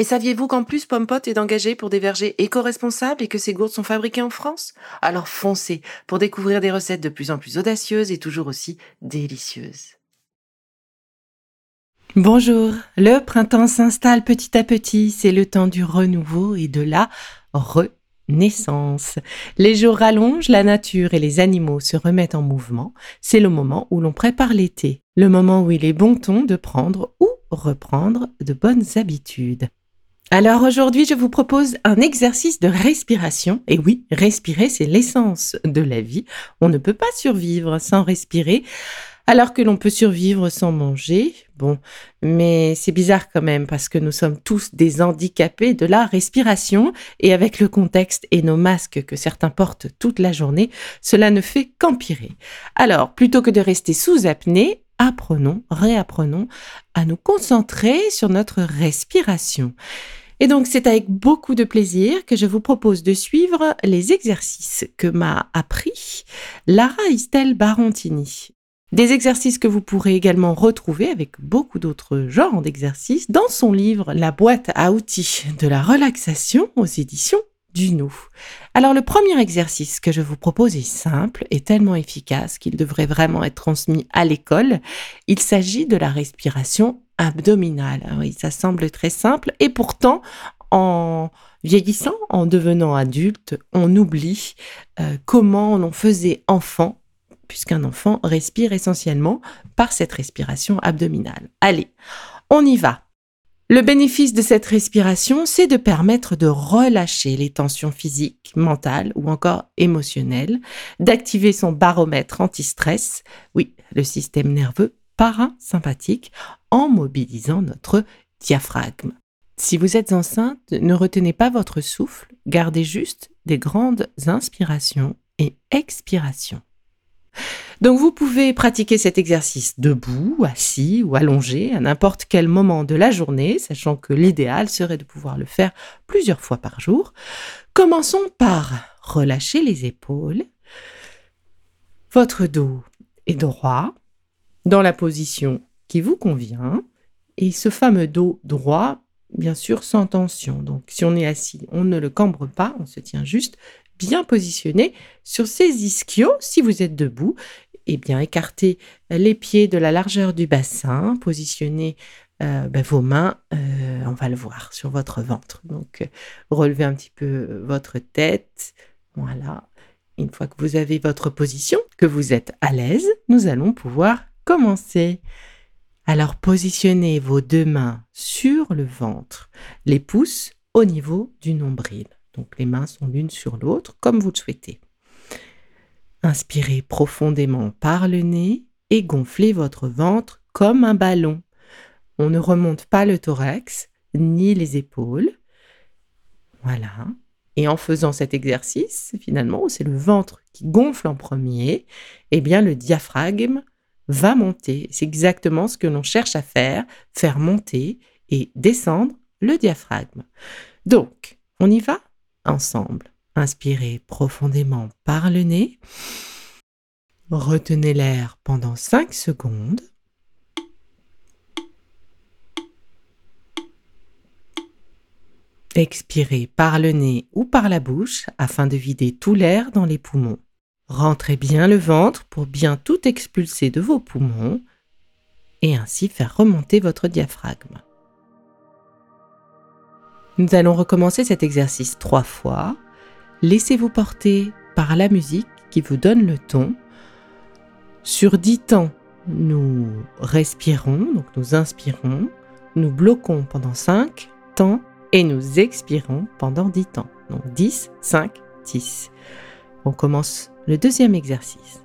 Et saviez-vous qu'en plus Pompot est engagé pour des vergers éco-responsables et que ces gourdes sont fabriquées en France? Alors foncez pour découvrir des recettes de plus en plus audacieuses et toujours aussi délicieuses. Bonjour, le printemps s'installe petit à petit, c'est le temps du renouveau et de la renaissance. Les jours rallongent, la nature et les animaux se remettent en mouvement, c'est le moment où l'on prépare l'été, le moment où il est bon ton de prendre ou reprendre de bonnes habitudes. Alors aujourd'hui, je vous propose un exercice de respiration. Et oui, respirer, c'est l'essence de la vie. On ne peut pas survivre sans respirer, alors que l'on peut survivre sans manger. Bon, mais c'est bizarre quand même parce que nous sommes tous des handicapés de la respiration et avec le contexte et nos masques que certains portent toute la journée, cela ne fait qu'empirer. Alors, plutôt que de rester sous apnée, apprenons, réapprenons à nous concentrer sur notre respiration. Et donc c'est avec beaucoup de plaisir que je vous propose de suivre les exercices que m'a appris Lara Estelle Barontini. Des exercices que vous pourrez également retrouver avec beaucoup d'autres genres d'exercices dans son livre La boîte à outils de la relaxation aux éditions du nous. Alors le premier exercice que je vous propose est simple et tellement efficace qu'il devrait vraiment être transmis à l'école. Il s'agit de la respiration abdominale. Ah oui, ça semble très simple et pourtant en vieillissant, en devenant adulte, on oublie euh, comment on faisait enfant puisqu'un enfant respire essentiellement par cette respiration abdominale. Allez, on y va. Le bénéfice de cette respiration, c'est de permettre de relâcher les tensions physiques, mentales ou encore émotionnelles, d'activer son baromètre anti-stress, oui, le système nerveux parasympathique, en mobilisant notre diaphragme. Si vous êtes enceinte, ne retenez pas votre souffle, gardez juste des grandes inspirations et expirations. Donc vous pouvez pratiquer cet exercice debout, assis ou allongé à n'importe quel moment de la journée, sachant que l'idéal serait de pouvoir le faire plusieurs fois par jour. Commençons par relâcher les épaules. Votre dos est droit, dans la position qui vous convient. Et ce fameux dos droit, bien sûr, sans tension. Donc si on est assis, on ne le cambre pas, on se tient juste bien positionné sur ses ischios si vous êtes debout eh bien, écartez les pieds de la largeur du bassin, positionnez euh, ben, vos mains, euh, on va le voir, sur votre ventre. Donc, euh, relevez un petit peu votre tête. Voilà. Une fois que vous avez votre position, que vous êtes à l'aise, nous allons pouvoir commencer. Alors, positionnez vos deux mains sur le ventre, les pouces au niveau du nombril. Donc, les mains sont l'une sur l'autre, comme vous le souhaitez. Inspirez profondément par le nez et gonflez votre ventre comme un ballon. On ne remonte pas le thorax ni les épaules. Voilà. Et en faisant cet exercice, finalement, c'est le ventre qui gonfle en premier, eh bien le diaphragme va monter. C'est exactement ce que l'on cherche à faire, faire monter et descendre le diaphragme. Donc, on y va? Ensemble. Inspirez profondément par le nez. Retenez l'air pendant 5 secondes. Expirez par le nez ou par la bouche afin de vider tout l'air dans les poumons. Rentrez bien le ventre pour bien tout expulser de vos poumons et ainsi faire remonter votre diaphragme. Nous allons recommencer cet exercice trois fois Laissez-vous porter par la musique qui vous donne le ton. Sur dix temps, nous respirons, donc nous inspirons, nous bloquons pendant 5 temps et nous expirons pendant 10 temps. Donc 10, 5, 10. On commence le deuxième exercice.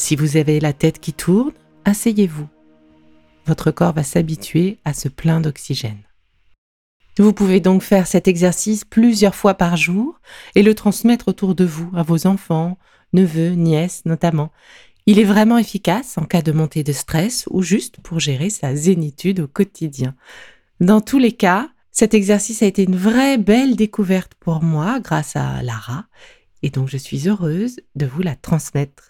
Si vous avez la tête qui tourne, asseyez-vous. Votre corps va s'habituer à ce plein d'oxygène. Vous pouvez donc faire cet exercice plusieurs fois par jour et le transmettre autour de vous, à vos enfants, neveux, nièces notamment. Il est vraiment efficace en cas de montée de stress ou juste pour gérer sa zénitude au quotidien. Dans tous les cas, cet exercice a été une vraie belle découverte pour moi grâce à Lara et donc je suis heureuse de vous la transmettre.